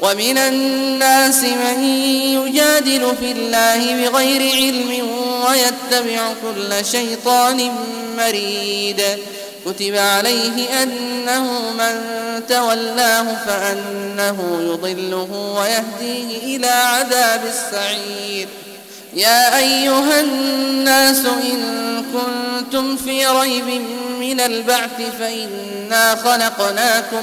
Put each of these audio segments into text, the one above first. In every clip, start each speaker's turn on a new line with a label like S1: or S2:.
S1: ومن الناس من يجادل في الله بغير علم ويتبع كل شيطان مريد. كتب عليه أنه من تولاه فأنه يضله ويهديه إلى عذاب السعير. يا أيها الناس إن كنتم في ريب من البعث فإنا خلقناكم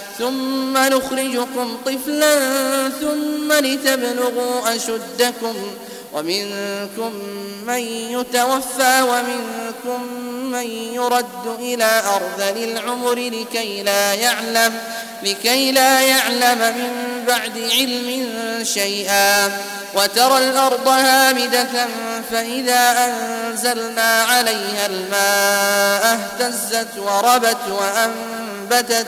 S1: ثم نخرجكم طفلا ثم لتبلغوا أشدكم. ومنكم من يتوفى ومنكم من يرد إلى أرذل العمر لكي لا يعلم لكي لا يعلم من بعد علم شيئا. وترى الأرض هامدة فإذا أنزلنا عليها الماء اهتزت وربت وأنبتت.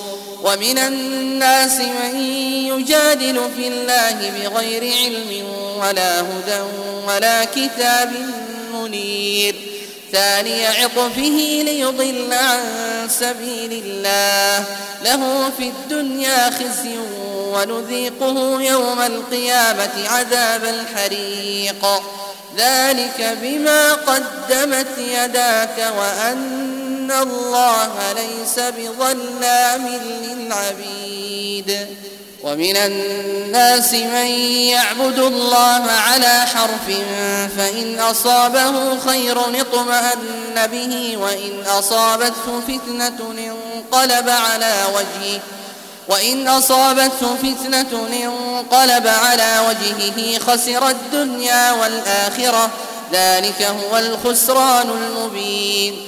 S1: ومن الناس من يجادل في الله بغير علم ولا هدى ولا كتاب منير. ثاني عطفه ليضل عن سبيل الله. له في الدنيا خزي ونذيقه يوم القيامة عذاب الحريق. ذلك بما قدمت يداك وأن الله ليس بظلام للعبيد ومن الناس من يعبد الله على حرف فإن أصابه خير اطمأن به وإن أصابته فتنة انقلب على وجهه وإن أصابته فتنة انقلب على وجهه خسر الدنيا والآخرة ذلك هو الخسران المبين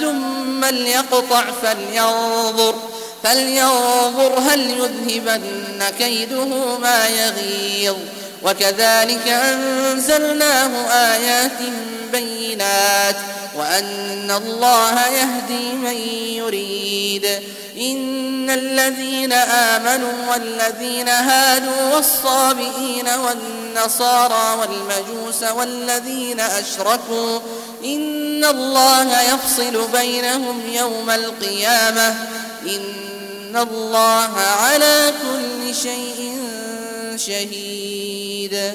S1: ثم ليقطع فلينظر فلينظر هل يذهبن كيده ما يغيظ. وكذلك أنزلناه آيات بينات وأن الله يهدي من يريد. إن الذين آمنوا والذين هادوا والصابئين والنصارى والمجوس والذين أشركوا إن الله يفصل بينهم يوم القيامة. إن الله على كل شيء شهيد.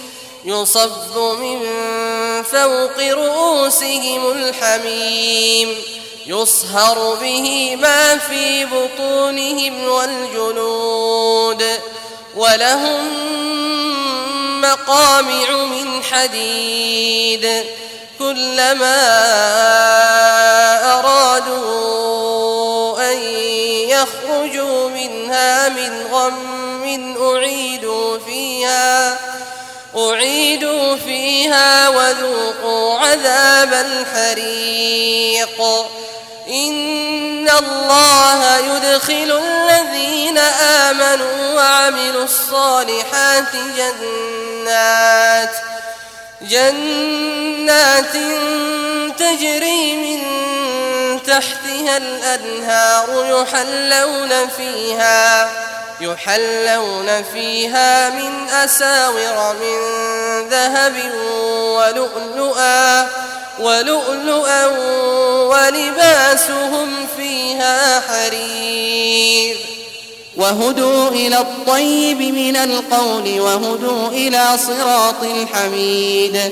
S2: يصب من فوق رؤوسهم الحميم يصهر به ما في بطونهم والجلود ولهم مقامع من حديد كلما أرادوا أن يخرجوا منها من غم أعيدوا فيها وذوقوا عذاب الحريق. إن الله يدخل الذين آمنوا وعملوا الصالحات جنات جنات تجري من تحتها الأنهار يحلون فيها يحلون فيها من أساور من ذهب ولؤلؤا ولؤلؤا ولباسهم فيها حرير.
S1: وهدوا إلى الطيب من القول وهدوا إلى صراط الحميد.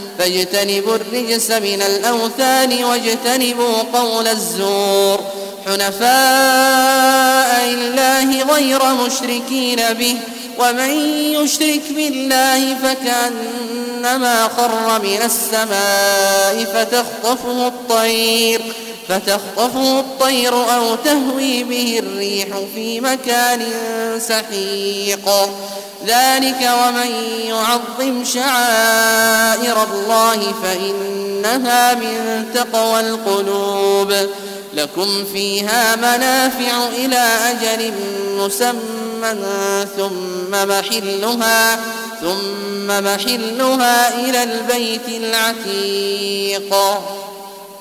S1: فاجتنبوا الرجس من الأوثان واجتنبوا قول الزور حنفاء لله غير مشركين به ومن يشرك بالله فكأنما خر من السماء فتخطفه الطير فتخطفه الطير أو تهوي به الريح في مكان سحيق. ذلك ومن يعظم شعائر الله فإنها من تقوى القلوب. لكم فيها منافع إلى أجل مسمى ثم محلها ثم محلها إلى البيت العتيق.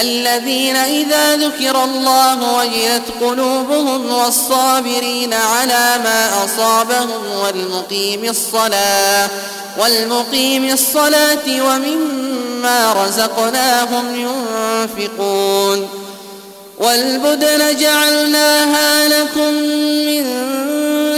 S1: الذين إذا ذكر الله وجلت قلوبهم والصابرين على ما أصابهم والمقيم الصلاة والمقيم الصلاة ومما مما رزقناهم ينفقون والبدن جعلناها لكم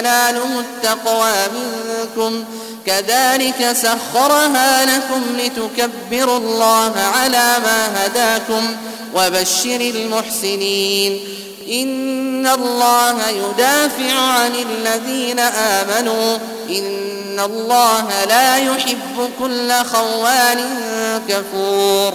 S1: يناله التقوى منكم. كذلك سخرها لكم لتكبروا الله على ما هداكم وبشر المحسنين. إن الله يدافع عن الذين آمنوا. إن الله لا يحب كل خوان كفور.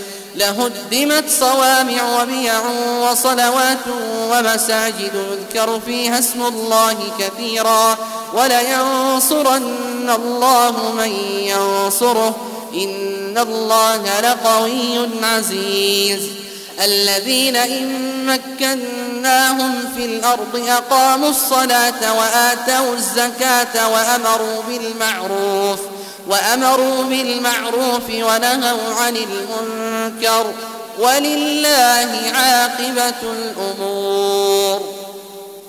S1: لهدمت صوامع وبيع وصلوات ومساجد يذكر فيها اسم الله كثيرا ولينصرن الله من ينصره. إن الله لقوي عزيز. الذين إن مكناهم في الأرض أقاموا الصلاة وآتوا الزكاة وأمروا بالمعروف. وأمروا بالمعروف ونهوا عن المنكر ولله عاقبة الأمور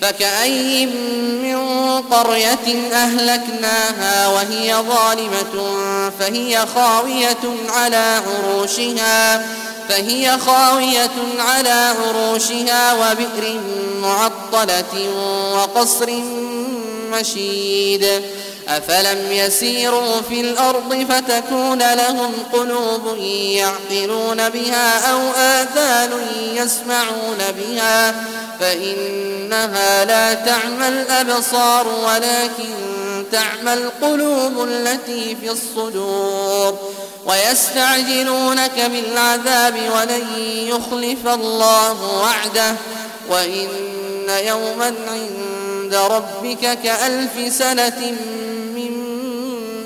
S1: فكأي من قرية أهلكناها وهي ظالمة فهي خاوية على عروشها فهي خاوية على عروشها وبئر معطلة وقصر مشيد. أفلم يسيروا في الأرض فتكون لهم قلوب يعقلون بها أو آذان يسمعون بها فإنها لا تعمى الأبصار ولكن تعمى القلوب التي في الصدور ويستعجلونك بالعذاب ولن يخلف الله وعده وإن يوما عند ربك كألف سنة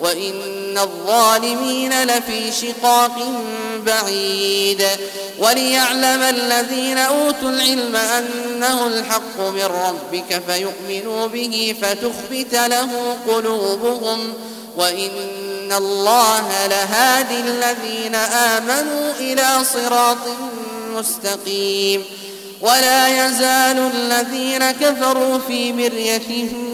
S1: وإن الظالمين لفي شقاق بعيد وليعلم الذين أوتوا العلم أنه الحق من ربك فيؤمنوا به فتخبت له قلوبهم وإن الله لهادي الذين آمنوا إلى صراط مستقيم ولا يزال الذين كفروا في منه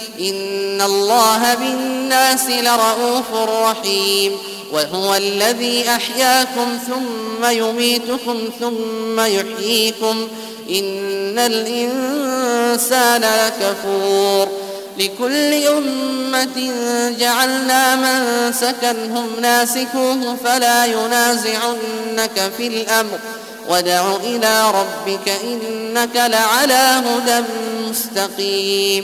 S1: إن الله بالناس لرؤوف رحيم وهو الذي أحياكم ثم يميتكم ثم يحييكم إن الإنسان لكفور لكل أمة جعلنا من سكنهم ناسكوه فلا ينازعنك في الأمر ودع إلى ربك إنك لعلى هدى مستقيم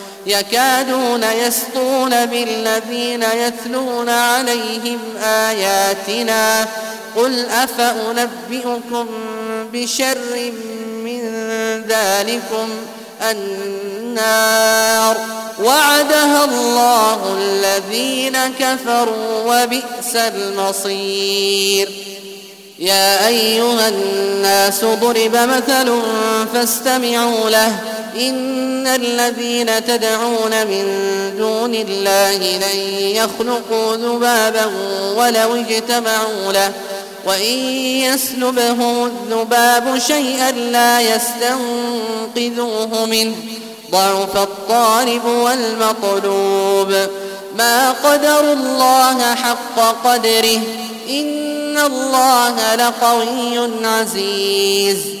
S1: يكادون يسطون بالذين يتلون عليهم آياتنا قل أفأنبئكم بشر من ذلكم النار وعدها الله الذين كفروا وبئس المصير يا أيها الناس ضرب مثل فاستمعوا له إن الذين تدعون من دون الله لن يخلقوا ذبابا ولو اجتمعوا له وإن يسلبهم الذباب شيئا لا يستنقذوه منه ضعف الطالب والمطلوب ما قدر الله حق قدره إن الله لقوي عزيز